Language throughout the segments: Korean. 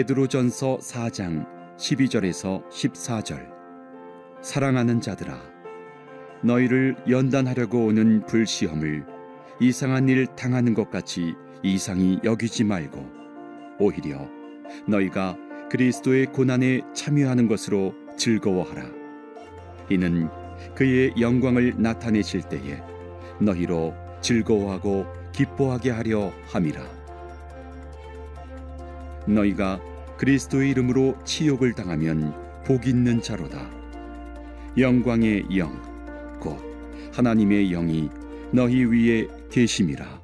베드로전서 4장 12절에서 14절. 사랑하는 자들아 너희를 연단하려고 오는 불시험을 이상한 일 당하는 것 같이 이상히 여기지 말고 오히려 너희가 그리스도의 고난에 참여하는 것으로 즐거워하라. 이는 그의 영광을 나타내실 때에 너희로 즐거워하고 기뻐하게 하려 함이라. 너희가 그리스도의 이름으로 치욕을 당하면 복 있는 자로다. 영광의 영 곧 하나님의 영이 너희 위에 계심이라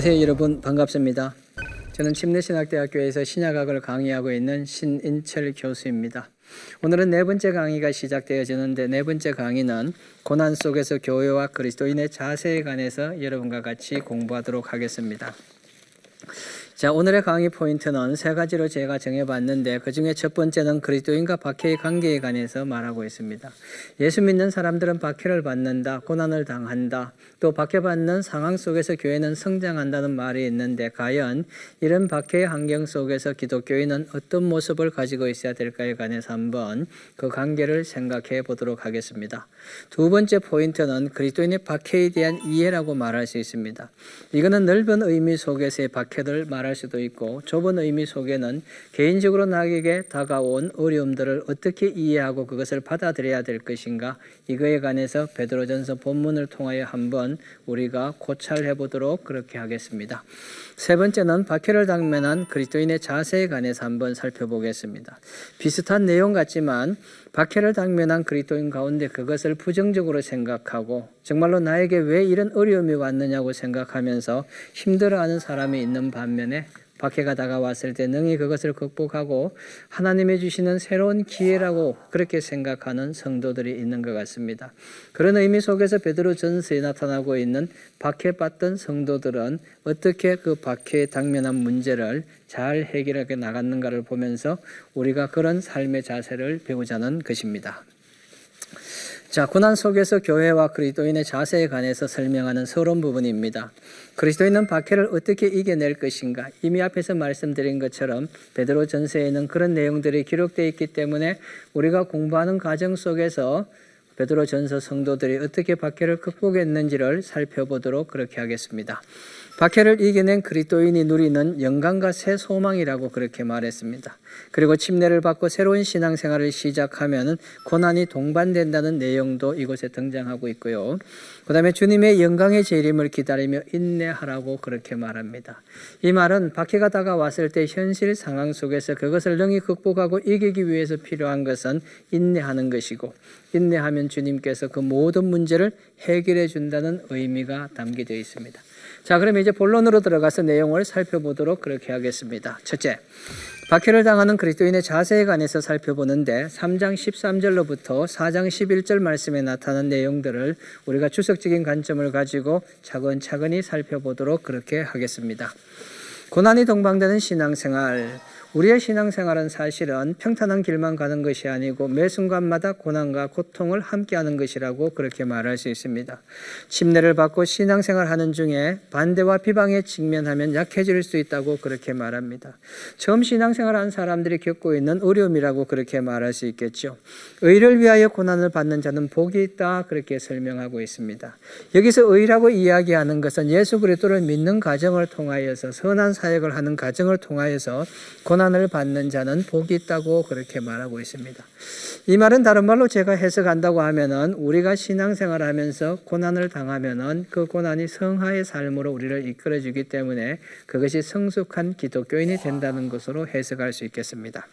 안녕하세요 여러분 반갑습니다. 저는 침례신학대학교에서 신약학을 강의하고 있는 신인철 교수입니다. 오늘은 네 번째 강의가 시작되어지는데 네 번째 강의는 고난 속에서 교회와 그리스도인의 자세에 관해서 여러분과 같이 공부하도록 하겠습니다. 자, 오늘의 강의 포인트는 세 가지로 제가 정해봤는데 그 중에 첫 번째는 그리스도인과 박해의 관계에 관해서 말하고 있습니다. 예수 믿는 사람들은 박해를 받는다, 고난을 당한다, 또 박해받는 상황 속에서 교회는 성장한다는 말이 있는데 과연 이런 박해의 환경 속에서 기독교인은 어떤 모습을 가지고 있어야 될까에 관해서 한번 그 관계를 생각해 보도록 하겠습니다. 두 번째 포인트는 그리스도인의 박해에 대한 이해라고 말할 수 있습니다. 이거는 넓은 의미 속에서의 박해를 말할 수도 있고 좁은 의미 속에는 개인적으로 나에게 다가온 어려움들을 어떻게 이해하고 그것을 받아들여야 될 것인가 이거에 관해서 베드로전서 본문을 통하여 한번 우리가 고찰해 보도록 그렇게 하겠습니다. 세 번째는 박해를 당면한 그리스도인의 자세에 관해서 한번 살펴보겠습니다. 비슷한 내용 같지만 박해를 당면한 그리스도인 가운데 그것을 부정적으로 생각하고 정말로 나에게 왜 이런 어려움이 왔느냐고 생각하면서 힘들어하는 사람이 있는 반면에 박해가 다가왔을 때 능히 그것을 극복하고 하나님의 주시는 새로운 기회라고 그렇게 생각하는 성도들이 있는 것 같습니다. 그런 의미 속에서 베드로 전서에 나타나고 있는 박해받던 성도들은 어떻게 그 박해에 당면한 문제를 잘 해결하게 나갔는가를 보면서 우리가 그런 삶의 자세를 배우자는 것입니다. 자, 고난 속에서 교회와 그리스도인의 자세에 관해서 설명하는 서론 부분입니다. 그리스도인은 박해를 어떻게 이겨낼 것인가? 이미 앞에서 말씀드린 것처럼 베드로 전서에는 그런 내용들이 기록되어 있기 때문에 우리가 공부하는 과정 속에서 베드로 전서 성도들이 어떻게 박해를 극복했는지를 살펴보도록 그렇게 하겠습니다. 박해를 이겨낸 그리스도인이 누리는 영광과 새 소망이라고 그렇게 말했습니다. 그리고 침례를 받고 새로운 신앙생활을 시작하면 고난이 동반된다는 내용도 이곳에 등장하고 있고요. 그 다음에 주님의 영광의 재림을 기다리며 인내하라고 그렇게 말합니다. 이 말은 박해가 다가왔을 때 현실 상황 속에서 그것을 능히 극복하고 이기기 위해서 필요한 것은 인내하는 것이고 인내하면 주님께서 그 모든 문제를 해결해 준다는 의미가 담겨져 있습니다. 자, 그러면 이제 본론으로 들어가서 내용을 살펴보도록 그렇게 하겠습니다. 첫째, 박해를 당하는 그리스도인의 자세에 관해서 살펴보는데 3장 13절로부터 4장 11절 말씀에 나타난 내용들을 우리가 추석적인 관점을 가지고 차근차근히 살펴보도록 그렇게 하겠습니다. 고난이 동방되는 신앙생활, 우리의 신앙생활은 사실은 평탄한 길만 가는 것이 아니고 매 순간마다 고난과 고통을 함께하는 것이라고 그렇게 말할 수 있습니다. 침례를 받고 신앙생활하는 중에 반대와 비방에 직면하면 약해질 수 있다고 그렇게 말합니다. 처음 신앙생활한 사람들이 겪고 있는 어려움이라고 그렇게 말할 수 있겠죠. 의를 위하여 고난을 받는 자는 복이 있다 그렇게 설명하고 있습니다. 여기서 의라고 이야기하는 것은 예수 그리스도를 믿는 과정을 통하여서 선한 사역을 하는 과정을 통하여서 고난 을 받는 자는 복이 있다고 그렇게 말하고 있습니다. 이 말은 다른 말로 제가 해석한다고 하면은 우리가 신앙생활 하면서 고난을 당하면은 그 고난이 성화의 삶으로 우리를 이끌어 주기 때문에 그것이 성숙한 기독교인이 된다는 것으로 해석할 수 있겠습니다.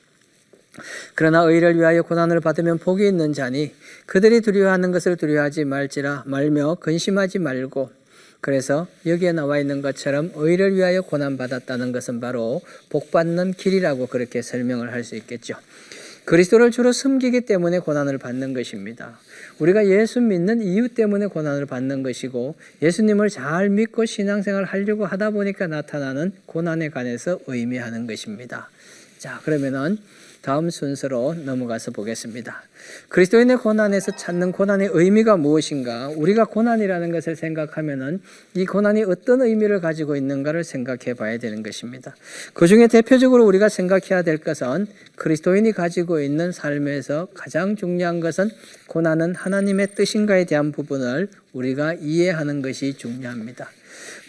그러나 의를 위하여 고난을 받으면 복이 있는 자니 그들이 두려워하는 것을 두려워하지 말지라 말며 근심하지 말고 그래서 여기에 나와 있는 것처럼 의를 위하여 고난 받았다는 것은 바로 복 받는 길이라고 그렇게 설명을 할 수 있겠죠. 그리스도를 주로 섬기기 때문에 고난을 받는 것입니다. 우리가 예수 믿는 이유 때문에 고난을 받는 것이고 예수님을 잘 믿고 신앙생활 하려고 하다 보니까 나타나는 고난에 관해서 의미하는 것입니다. 자, 그러면은 다음 순서로 넘어가서 보겠습니다. 그리스도인의 고난에서 찾는 고난의 의미가 무엇인가? 우리가 고난이라는 것을 생각하면은 이 고난이 어떤 의미를 가지고 있는가를 생각해 봐야 되는 것입니다. 그 중에 대표적으로 우리가 생각해야 될 것은 그리스도인이 가지고 있는 삶에서 가장 중요한 것은 고난은 하나님의 뜻인가에 대한 부분을 우리가 이해하는 것이 중요합니다.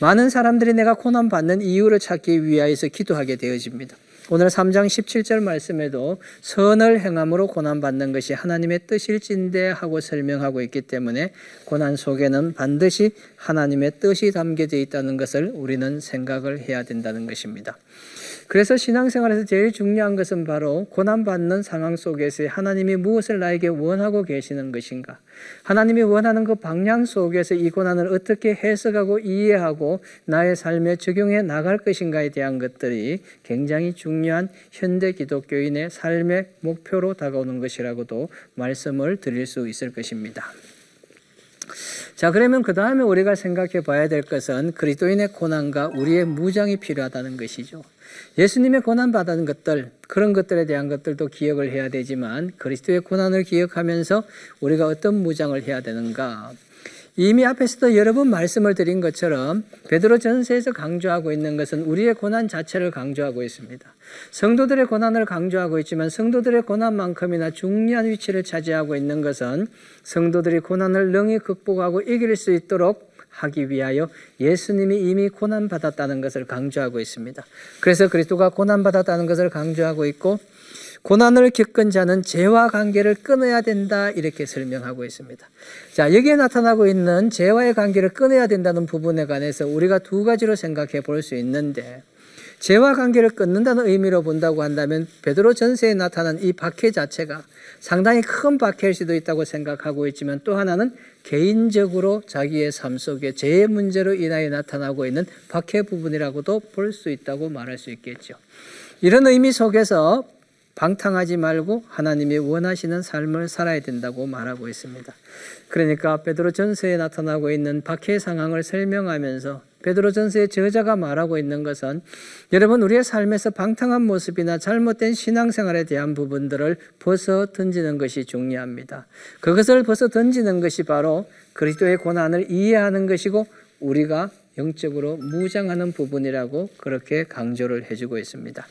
많은 사람들이 내가 고난 받는 이유를 찾기 위하여서 기도하게 되어집니다. 오늘 3장 17절 말씀에도 선을 행함으로 고난받는 것이 하나님의 뜻일진데 하고 설명하고 있기 때문에 고난 속에는 반드시 하나님의 뜻이 담겨져 있다는 것을 우리는 생각을 해야 된다는 것입니다. 그래서 신앙생활에서 제일 중요한 것은 바로 고난받는 상황 속에서 하나님이 무엇을 나에게 원하고 계시는 것인가. 하나님이 원하는 그 방향 속에서 이 고난을 어떻게 해석하고 이해하고 나의 삶에 적용해 나갈 것인가에 대한 것들이 굉장히 중요한 현대 기독교인의 삶의 목표로 다가오는 것이라고도 말씀을 드릴 수 있을 것입니다. 자, 그러면 그 다음에 우리가 생각해 봐야 될 것은 그리스도인의 고난과 우리의 무장이 필요하다는 것이죠. 예수님의 고난 받은 것들 그런 것들에 대한 것들도 기억을 해야 되지만 그리스도의 고난을 기억하면서 우리가 어떤 무장을 해야 되는가? 이미 앞에서도 여러 번 말씀을 드린 것처럼 베드로 전서에서 강조하고 있는 것은 우리의 고난 자체를 강조하고 있습니다. 성도들의 고난을 강조하고 있지만 성도들의 고난만큼이나 중요한 위치를 차지하고 있는 것은 성도들이 고난을 능히 극복하고 이길 수 있도록 하기 위하여 예수님이 이미 고난 받았다는 것을 강조하고 있습니다. 그래서 그리스도가 고난 받았다는 것을 강조하고 있고 고난을 겪은 자는 죄와 관계를 끊어야 된다 이렇게 설명하고 있습니다. 자, 여기에 나타나고 있는 죄와의 관계를 끊어야 된다는 부분에 관해서 우리가 두 가지로 생각해 볼 수 있는데 죄와 관계를 끊는다는 의미로 본다고 한다면 베드로 전서에 나타난 이 박해 자체가 상당히 큰 박해일 수도 있다고 생각하고 있지만 또 하나는 개인적으로 자기의 삶 속에 죄의 문제로 인하여 나타나고 있는 박해 부분이라고도 볼 수 있다고 말할 수 있겠죠. 이런 의미 속에서 방탕하지 말고 하나님이 원하시는 삶을 살아야 된다고 말하고 있습니다. 그러니까 베드로 전서에 나타나고 있는 박해 상황을 설명하면서 베드로 전서의 저자가 말하고 있는 것은 여러분 우리의 삶에서 방탕한 모습이나 잘못된 신앙생활에 대한 부분들을 벗어 던지는 것이 중요합니다. 그것을 벗어 던지는 것이 바로 그리스도의 고난을 이해하는 것이고 우리가 영적으로 무장하는 부분이라고 그렇게 강조를 해주고 있습니다.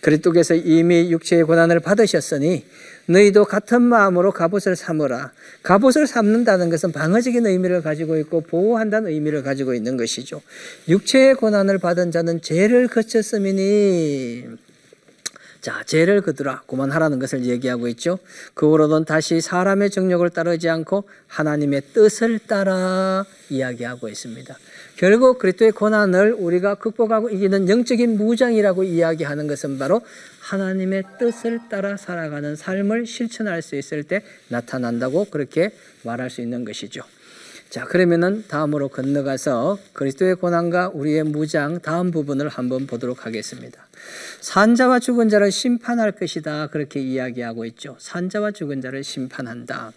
그리스도께서 이미 육체의 고난을 받으셨으니 너희도 같은 마음으로 갑옷을 삼으라. 갑옷을 삼는다는 것은 방어적인 의미를 가지고 있고 보호한다는 의미를 가지고 있는 것이죠. 육체의 고난을 받은 자는 죄를 거쳤음이니 자, 죄를 거두라. 그만하라는 것을 얘기하고 있죠. 그 후로는 다시 사람의 정력을 따르지 않고 하나님의 뜻을 따라 이야기하고 있습니다. 결국 그리스도의 고난을 우리가 극복하고 이기는 영적인 무장이라고 이야기하는 것은 바로 하나님의 뜻을 따라 살아가는 삶을 실천할 수 있을 때 나타난다고 그렇게 말할 수 있는 것이죠. 자, 그러면은 다음으로 건너가서 그리스도의 고난과 우리의 무장 다음 부분을 한번 보도록 하겠습니다. 산자와 죽은 자를 심판할 것이다. 그렇게 이야기하고 있죠. 산자와 죽은 자를 심판한다.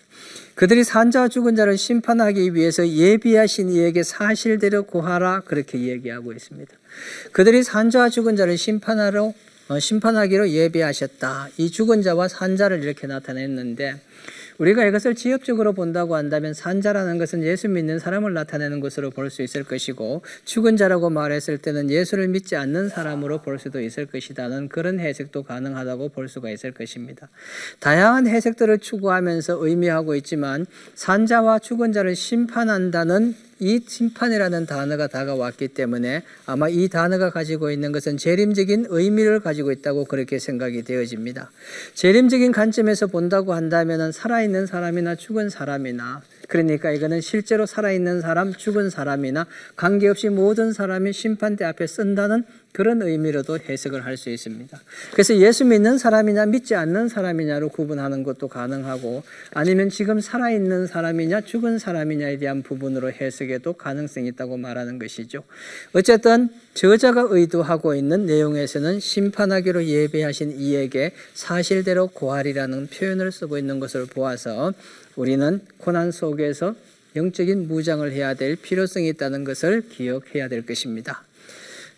그들이 산자와 죽은 자를 심판하기 위해서 예비하신 이에게 사실대로 고하라. 그렇게 얘기하고 있습니다. 그들이 산자와 죽은 자를 심판하러 어, 심판하기로 예비하셨다. 이 죽은 자와 산자를 이렇게 나타냈는데 우리가 이것을 지엽적으로 본다고 한다면 산자라는 것은 예수 믿는 사람을 나타내는 것으로 볼 수 있을 것이고 죽은 자라고 말했을 때는 예수를 믿지 않는 사람으로 볼 수도 있을 것이다는 그런 해석도 가능하다고 볼 수가 있을 것입니다. 다양한 해석들을 추구하면서 의미하고 있지만 산자와 죽은 자를 심판한다는 이 심판이라는 단어가 다가왔기 때문에 아마 이 단어가 가지고 있는 것은 재림적인 의미를 가지고 있다고 그렇게 생각이 되어집니다. 재림적인 관점에서 본다고 한다면 살아있는 사람이나 죽은 사람이나 그러니까 이거는 실제로 살아있는 사람, 죽은 사람이나 관계없이 모든 사람이 심판대 앞에 쓴다는 그런 의미로도 해석을 할 수 있습니다. 그래서 예수 믿는 사람이냐 믿지 않는 사람이냐로 구분하는 것도 가능하고 아니면 지금 살아있는 사람이냐 죽은 사람이냐에 대한 부분으로 해석에도 가능성이 있다고 말하는 것이죠. 어쨌든 저자가 의도하고 있는 내용에서는 심판하기로 예배하신 이에게 사실대로 고하리라는 표현을 쓰고 있는 것을 보아서 우리는 고난 속에서 영적인 무장을 해야 될 필요성이 있다는 것을 기억해야 될 것입니다.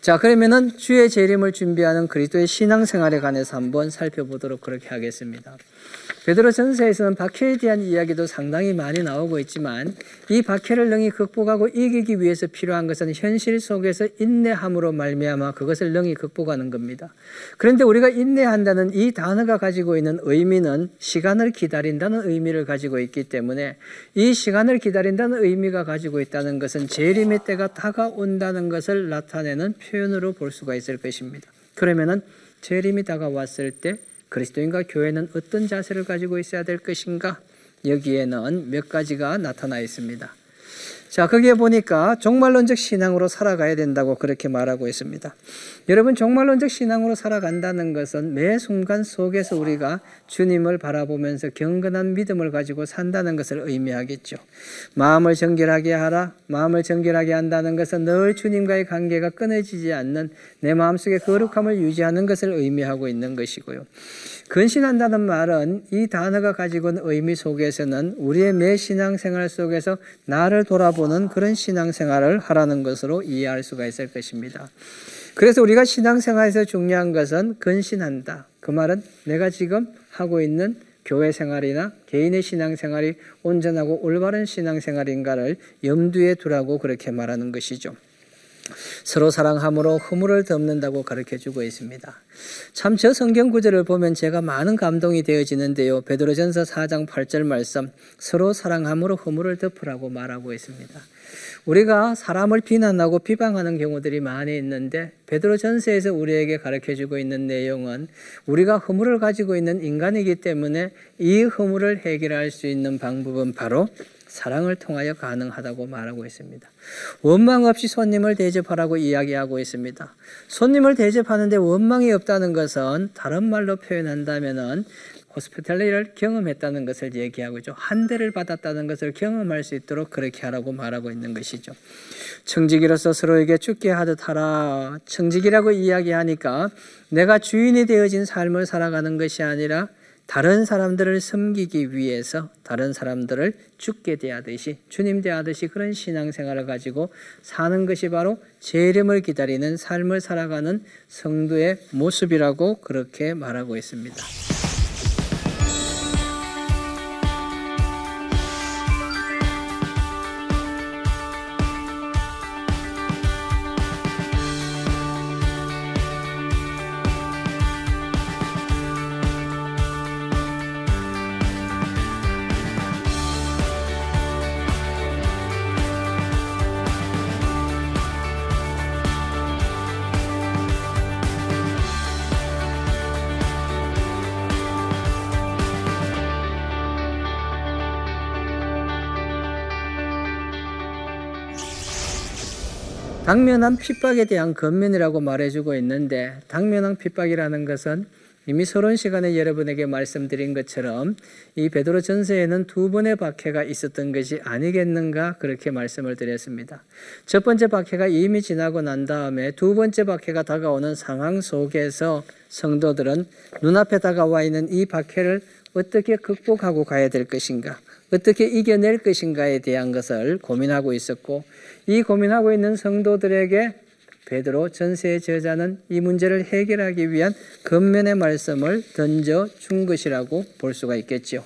자, 그러면은 주의 재림을 준비하는 그리스도의 신앙생활에 관해서 한번 살펴보도록 그렇게 하겠습니다. 베드로 전서에서는 박해에 대한 이야기도 상당히 많이 나오고 있지만 이 박해를 능히 극복하고 이기기 위해서 필요한 것은 현실 속에서 인내함으로 말미암아 그것을 능히 극복하는 겁니다. 그런데 우리가 인내한다는 이 단어가 가지고 있는 의미는 시간을 기다린다는 의미를 가지고 있기 때문에 이 시간을 기다린다는 의미가 가지고 있다는 것은 재림의 때가 다가온다는 것을 나타내는 표현으로 볼 수가 있을 것입니다. 그러면은 재림이 다가왔을 때 그리스도인과 교회는 어떤 자세를 가지고 있어야 될 것인가? 여기에는 몇 가지가 나타나 있습니다. 자, 거기에 보니까 종말론적 신앙으로 살아가야 된다고 그렇게 말하고 있습니다. 여러분, 종말론적 신앙으로 살아간다는 것은 매 순간 속에서 우리가 주님을 바라보면서 경건한 믿음을 가지고 산다는 것을 의미하겠죠. 마음을 정결하게 하라. 마음을 정결하게 한다는 것은 늘 주님과의 관계가 끊어지지 않는 내 마음속의 거룩함을 유지하는 것을 의미하고 있는 것이고요. 근신한다는 말은 이 단어가 가지고 있는 의미 속에서는 우리의 매 신앙생활 속에서 나를 돌아 보는 그런 신앙생활을 하라는 것으로 이해할 수가 있을 것입니다. 그래서 우리가 신앙생활에서 중요한 것은 근신한다. 그 말은 내가 지금 하고 있는 교회 생활이나 개인의 신앙생활이 온전하고 올바른 신앙생활인가를 염두에 두라고 그렇게 말하는 것이죠. 서로 사랑함으로 허물을 덮는다고 가르쳐 주고 있습니다. 참 저 성경 구절을 보면 제가 많은 감동이 되어지는데요. 베드로전서 4장 8절 말씀 서로 사랑함으로 허물을 덮으라고 말하고 있습니다. 우리가 사람을 비난하고 비방하는 경우들이 많이 있는데 베드로전서에서 우리에게 가르쳐 주고 있는 내용은 우리가 허물을 가지고 있는 인간이기 때문에 이 허물을 해결할 수 있는 방법은 바로 사랑을 통하여 가능하다고 말하고 있습니다. 원망 없이 손님을 대접하라고 이야기하고 있습니다. 손님을 대접하는데 원망이 없다는 것은 다른 말로 표현한다면은 호스피탈리를 경험했다는 것을 얘기하고 있죠. 한 대를 받았다는 것을 경험할 수 있도록 그렇게 하라고 말하고 있는 것이죠. 청지기로서 서로에게 죽게 하듯 하라. 청지기라고 이야기하니까 내가 주인이 되어진 삶을 살아가는 것이 아니라 다른 사람들을 섬기기 위해서 다른 사람들을 죽게 대하듯이 주님 대하듯이 그런 신앙생활을 가지고 사는 것이 바로 재림을 기다리는 삶을 살아가는 성도의 모습이라고 그렇게 말하고 있습니다. 당면한 핍박에 대한 건면이라고 말해주고 있는데 당면한 핍박이라는 것은 이미 서론 시간에 여러분에게 말씀드린 것처럼 이 베드로 전서에는 두 번의 박해가 있었던 것이 아니겠는가 그렇게 말씀을 드렸습니다. 첫 번째 박해가 이미 지나고 난 다음에 두 번째 박해가 다가오는 상황 속에서 성도들은 눈앞에 다가와 있는 이 박해를 어떻게 극복하고 가야 될 것인가, 어떻게 이겨낼 것인가에 대한 것을 고민하고 있었고 이 고민하고 있는 성도들에게 베드로 전세의 저자는 이 문제를 해결하기 위한 근면의 말씀을 던져 준 것이라고 볼 수가 있겠지요.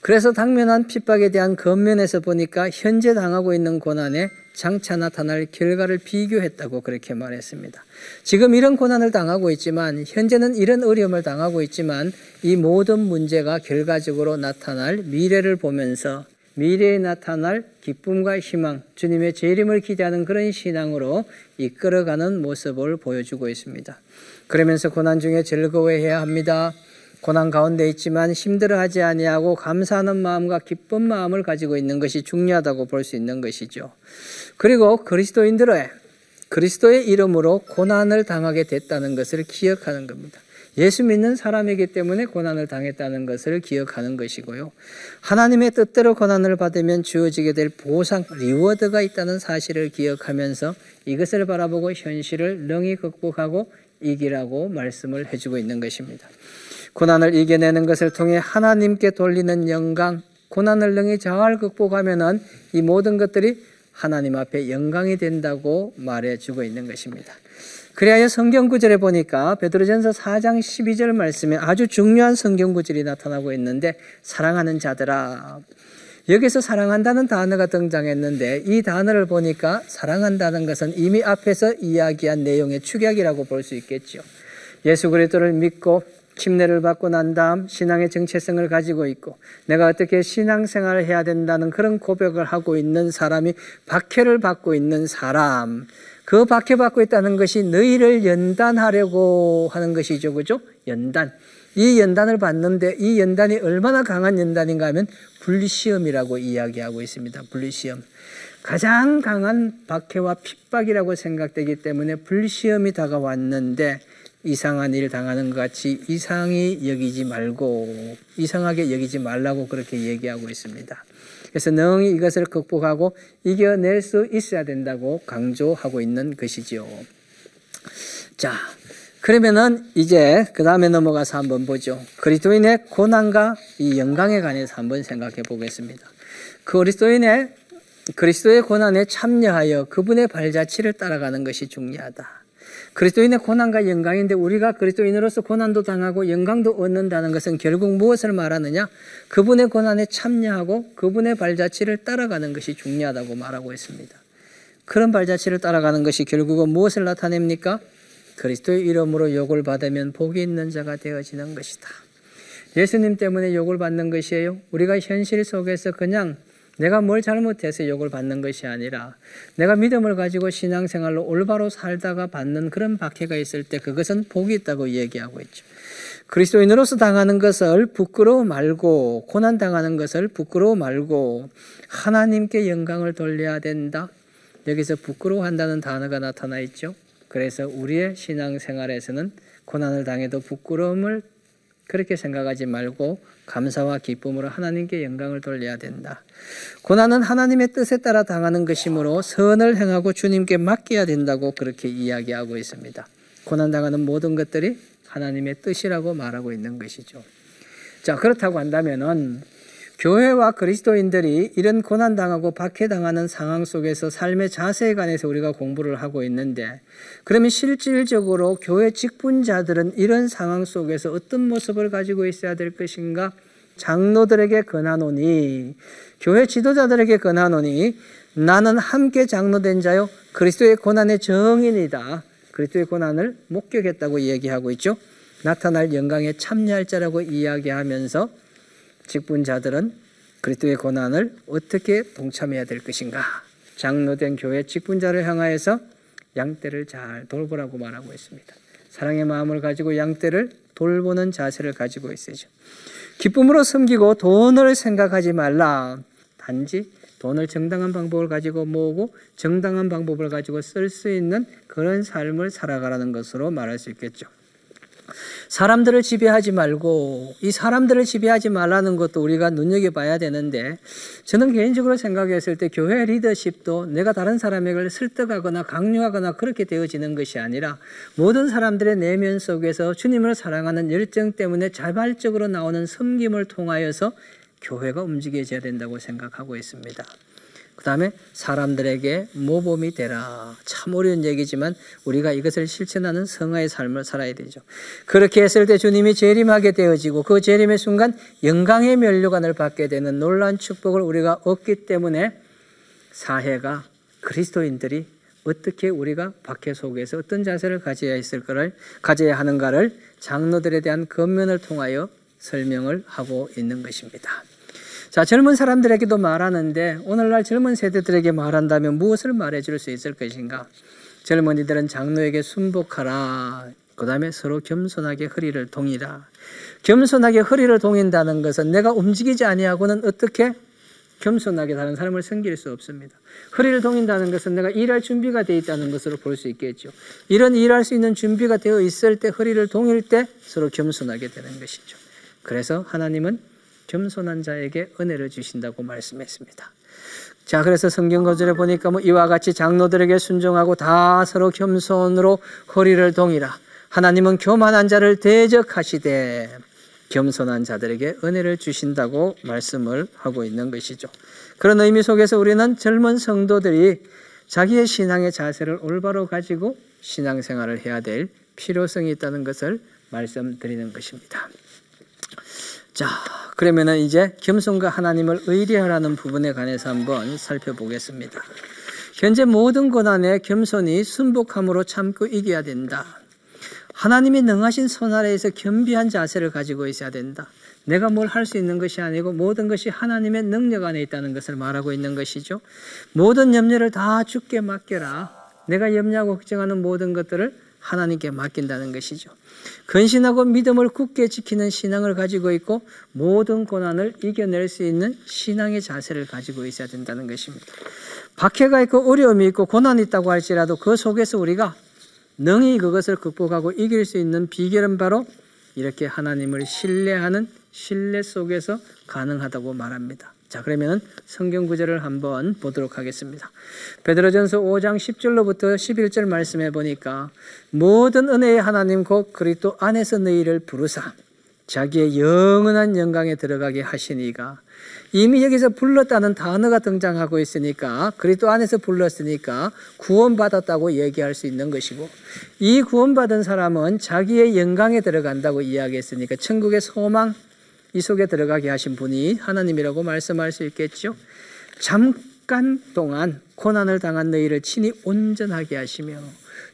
그래서 당면한 핍박에 대한 겉면에서 보니까 현재 당하고 있는 고난에 장차 나타날 결과를 비교했다고 그렇게 말했습니다. 지금 이런 고난을 당하고 있지만 현재는 이런 어려움을 당하고 있지만 이 모든 문제가 결과적으로 나타날 미래를 보면서 미래에 나타날 기쁨과 희망, 주님의 재림을 기대하는 그런 신앙으로 이끌어가는 모습을 보여주고 있습니다. 그러면서 고난 중에 즐거워해야 합니다. 고난 가운데 있지만 힘들어하지 아니하고 감사하는 마음과 기쁜 마음을 가지고 있는 것이 중요하다고 볼 수 있는 것이죠. 그리고 그리스도인들의 그리스도의 이름으로 고난을 당하게 됐다는 것을 기억하는 겁니다. 예수 믿는 사람이기 때문에 고난을 당했다는 것을 기억하는 것이고요. 하나님의 뜻대로 고난을 받으면 주어지게 될 보상, 리워드가 있다는 사실을 기억하면서 이것을 바라보고 현실을 능히 극복하고 이기라고 말씀을 해주고 있는 것입니다. 고난을 이겨내는 것을 통해 하나님께 돌리는 영광, 고난을 능히 잘 극복하면은 이 모든 것들이 하나님 앞에 영광이 된다고 말해주고 있는 것입니다. 그래야 성경 구절에 보니까 베드로전서 4장 12절 말씀에 아주 중요한 성경 구절이 나타나고 있는데 사랑하는 자들아 여기서 사랑한다는 단어가 등장했는데 이 단어를 보니까 사랑한다는 것은 이미 앞에서 이야기한 내용의 축약이라고 볼 수 있겠죠. 예수 그리스도를 믿고 침례를 받고 난 다음 신앙의 정체성을 가지고 있고 내가 어떻게 신앙생활을 해야 된다는 그런 고백을 하고 있는 사람이 박해를 받고 있는 사람 그 박해받고 있다는 것이 너희를 연단하려고 하는 것이죠. 그죠? 연단. 이 연단을 받는데 이 연단이 얼마나 강한 연단인가 하면 분리시험이라고 이야기하고 있습니다. 분리시험. 가장 강한 박해와 핍박이라고 생각되기 때문에 분리시험이 다가왔는데 이상한 일 당하는 것 같이 이상히 여기지 말고 이상하게 여기지 말라고 그렇게 얘기하고 있습니다. 그래서 능히 이것을 극복하고 이겨낼 수 있어야 된다고 강조하고 있는 것이지요. 자, 그러면은 이제 그 다음에 넘어가서 한번 보죠. 그리스도인의 고난과 이 영광에 관해서 한번 생각해 보겠습니다. 그리스도인의 그리스도의 고난에 참여하여 그분의 발자취를 따라가는 것이 중요하다. 그리스도인의 고난과 영광인데 우리가 그리스도인으로서 고난도 당하고 영광도 얻는다는 것은 결국 무엇을 말하느냐? 그분의 고난에 참여하고 그분의 발자취를 따라가는 것이 중요하다고 말하고 있습니다. 그런 발자취를 따라가는 것이 결국은 무엇을 나타냅니까? 그리스도의 이름으로 욕을 받으면 복이 있는 자가 되어지는 것이다. 예수님 때문에 욕을 받는 것이에요. 우리가 현실 속에서 그냥 내가 뭘 잘못해서 욕을 받는 것이 아니라 내가 믿음을 가지고 신앙생활로 올바로 살다가 받는 그런 박해가 있을 때 그것은 복이 있다고 얘기하고 있죠. 그리스도인으로서 당하는 것을 부끄러워 말고 고난 당하는 것을 부끄러워 말고 하나님께 영광을 돌려야 된다. 여기서 부끄러워한다는 단어가 나타나 있죠. 그래서 우리의 신앙생활에서는 고난을 당해도 부끄러움을 그렇게 생각하지 말고 감사와 기쁨으로 하나님께 영광을 돌려야 된다. 고난은 하나님의 뜻에 따라 당하는 것이므로 선을 행하고 주님께 맡겨야 된다고 그렇게 이야기하고 있습니다. 고난 당하는 모든 것들이 하나님의 뜻이라고 말하고 있는 것이죠. 자, 그렇다고 한다면은 교회와 그리스도인들이 이런 고난당하고 박해당하는 상황 속에서 삶의 자세에 관해서 우리가 공부를 하고 있는데 그러면 실질적으로 교회 직분자들은 이런 상황 속에서 어떤 모습을 가지고 있어야 될 것인가? 장로들에게 권하노니 교회 지도자들에게 권하노니 나는 함께 장로된 자요 그리스도의 고난의 정인이다. 그리스도의 고난을 목격했다고 얘기하고 있죠. 나타날 영광에 참여할 자라고 이야기하면서 직분자들은 그리스도의 고난을 어떻게 동참해야 될 것인가? 장로된 교회 직분자를 향하여서 양떼를 잘 돌보라고 말하고 있습니다. 사랑의 마음을 가지고 양떼를 돌보는 자세를 가지고 있어야죠. 기쁨으로 섬기고 돈을 생각하지 말라. 단지 돈을 정당한 방법을 가지고 모으고 정당한 방법을 가지고 쓸 수 있는 그런 삶을 살아가라는 것으로 말할 수 있겠죠. 사람들을 지배하지 말고 이 사람들을 지배하지 말라는 것도 우리가 눈여겨봐야 되는데 저는 개인적으로 생각했을 때 교회 리더십도 내가 다른 사람에게 설득하거나 강요하거나 그렇게 되어지는 것이 아니라 모든 사람들의 내면 속에서 주님을 사랑하는 열정 때문에 자발적으로 나오는 섬김을 통하여서 교회가 움직여져야 된다고 생각하고 있습니다. 그 다음에 사람들에게 모범이 되라. 참 어려운 얘기지만 우리가 이것을 실천하는 성화의 삶을 살아야 되죠. 그렇게 했을 때 주님이 재림하게 되어지고 그 재림의 순간 영광의 면류관을 받게 되는 놀라운 축복을 우리가 얻기 때문에 사회가 그리스도인들이 어떻게 우리가 박해 속에서 어떤 자세를 가져야 있을 거를 가져야 하는가를 장로들에 대한 건면을 통하여 설명을 하고 있는 것입니다. 자, 젊은 사람들에게도 말하는데 오늘날 젊은 세대들에게 말한다면 무엇을 말해 줄 수 있을 것인가? 젊은이들은 장로에게 순복하라. 그 다음에 서로 겸손하게 허리를 동이라. 겸손하게 허리를 동인다는 것은 내가 움직이지 아니하고는 어떻게 겸손하게 다른 사람을 섬길 수 없습니다. 허리를 동인다는 것은 내가 일할 준비가 되어 있다는 것으로 볼 수 있겠죠. 이런 일할 수 있는 준비가 되어 있을 때 허리를 동일 때 서로 겸손하게 되는 것이죠. 그래서 하나님은 겸손한 자에게 은혜를 주신다고 말씀했습니다. 자, 그래서 성경 거절에 보니까 뭐 이와 같이 장로들에게 순종하고 다 서로 겸손으로 허리를 동이라. 하나님은 교만한 자를 대적하시되 겸손한 자들에게 은혜를 주신다고 말씀을 하고 있는 것이죠. 그런 의미 속에서 우리는 젊은 성도들이 자기의 신앙의 자세를 올바로 가지고 신앙생활을 해야 될 필요성이 있다는 것을 말씀드리는 것입니다. 자, 그러면은 이제 겸손과 하나님을 의뢰하라는 부분에 관해서 한번 살펴보겠습니다. 현재 모든 고난에 겸손이 순복함으로 참고 이겨야 된다. 하나님이 능하신 손 아래에서 겸비한 자세를 가지고 있어야 된다. 내가 뭘 할 수 있는 것이 아니고 모든 것이 하나님의 능력 안에 있다는 것을 말하고 있는 것이죠. 모든 염려를 다 주께 맡겨라. 내가 염려하고 걱정하는 모든 것들을 하나님께 맡긴다는 것이죠. 근신하고 믿음을 굳게 지키는 신앙을 가지고 있고 모든 고난을 이겨낼 수 있는 신앙의 자세를 가지고 있어야 된다는 것입니다. 박해가 있고 어려움이 있고 고난이 있다고 할지라도 그 속에서 우리가 능히 그것을 극복하고 이길 수 있는 비결은 바로 이렇게 하나님을 신뢰하는 신뢰 속에서 가능하다고 말합니다. 자, 그러면 성경 구절을 한번 보도록 하겠습니다. 베드로전서 5장 10절로부터 11절 말씀해 보니까 모든 은혜의 하나님 곧 그리스도 안에서 너희를 부르사 자기의 영원한 영광에 들어가게 하시니가 이미 여기서 불렀다는 단어가 등장하고 있으니까 그리스도 안에서 불렀으니까 구원받았다고 얘기할 수 있는 것이고 이 구원받은 사람은 자기의 영광에 들어간다고 이야기했으니까 천국의 소망 이 속에 들어가게 하신 분이 하나님이라고 말씀할 수 있겠죠. 잠깐 동안 고난을 당한 너희를 친히 온전하게 하시며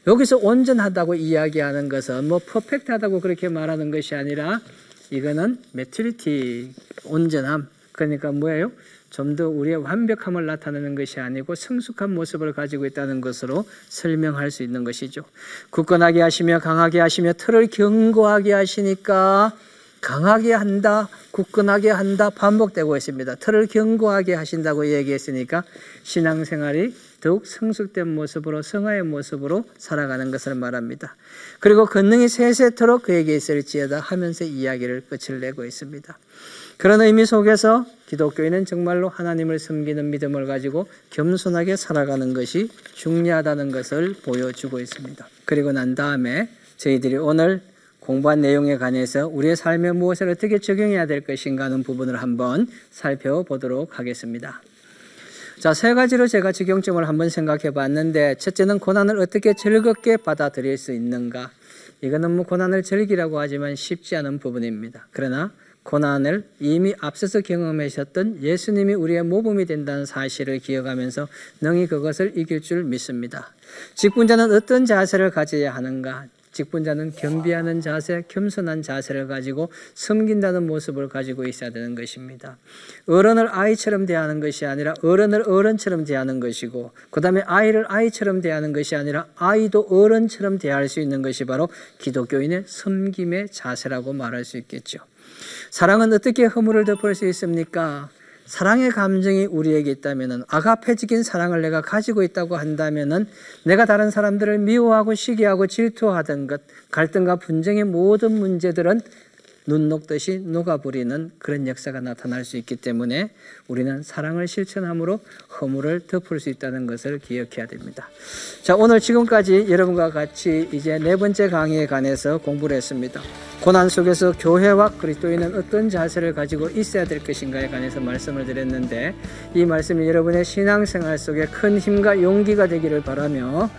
여기서 온전하다고 이야기하는 것은 뭐 퍼펙트하다고 그렇게 말하는 것이 아니라 이거는 매트리티 온전함 그러니까 뭐예요? 좀 더 우리의 완벽함을 나타내는 것이 아니고 성숙한 모습을 가지고 있다는 것으로 설명할 수 있는 것이죠. 굳건하게 하시며 강하게 하시며 틀을 견고하게 하시니까 강하게 한다, 굳건하게 한다 반복되고 있습니다. 틀을 견고하게 하신다고 얘기했으니까 신앙생활이 더욱 성숙된 모습으로 성화의 모습으로 살아가는 것을 말합니다. 그리고 권능이 세세토록 그에게 있을지어다 하면서 이야기를 끝을 내고 있습니다. 그런 의미 속에서 기독교인은 정말로 하나님을 섬기는 믿음을 가지고 겸손하게 살아가는 것이 중요하다는 것을 보여주고 있습니다. 그리고 난 다음에 저희들이 오늘 공부한 내용에 관해서 우리의 삶에 무엇을 어떻게 적용해야 될 것인가 하는 부분을 한번 살펴보도록 하겠습니다. 자, 세 가지로 제가 적용점을 한번 생각해 봤는데, 첫째는 고난을 어떻게 즐겁게 받아들일 수 있는가. 이거는 뭐 고난을 즐기라고 하지만 쉽지 않은 부분입니다. 그러나 고난을 이미 앞서서 경험하셨던 예수님이 우리의 모범이 된다는 사실을 기억하면서 능히 그것을 이길 줄 믿습니다. 직분자는 어떤 자세를 가져야 하는가? 직분자는 겸비하는 자세, 겸손한 자세를 가지고 섬긴다는 모습을 가지고 있어야 되는 것입니다. 어른을 아이처럼 대하는 것이 아니라 어른을 어른처럼 대하는 것이고, 그 다음에 아이를 아이처럼 대하는 것이 아니라 아이도 어른처럼 대할 수 있는 것이 바로 기독교인의 섬김의 자세라고 말할 수 있겠죠. 사랑은 어떻게 허물을 덮을 수 있습니까? 사랑의 감정이 우리에게 있다면은 아가페적인 사랑을 내가 가지고 있다고 한다면은 내가 다른 사람들을 미워하고 시기하고 질투하던 것, 갈등과 분쟁의 모든 문제들은 눈 녹듯이 녹아버리는 그런 역사가 나타날 수 있기 때문에 우리는 사랑을 실천함으로 허물을 덮을 수 있다는 것을 기억해야 됩니다. 자, 오늘 지금까지 여러분과 같이 이제 네 번째 강의에 관해서 공부를 했습니다. 고난 속에서 교회와 그리스도인은 어떤 자세를 가지고 있어야 될 것인가에 관해서 말씀을 드렸는데 이 말씀이 여러분의 신앙생활 속에 큰 힘과 용기가 되기를 바라며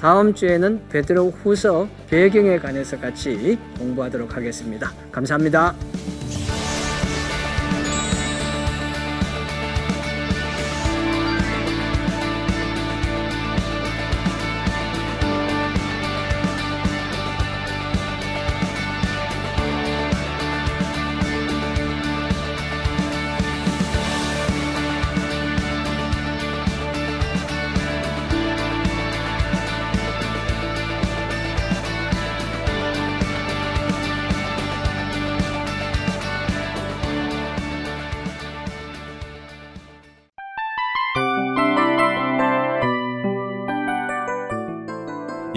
다음 주에는 베드로 후서 배경에 관해서 같이 공부하도록 하겠습니다. 감사합니다.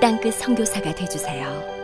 땅끝 선교사가 되주세요.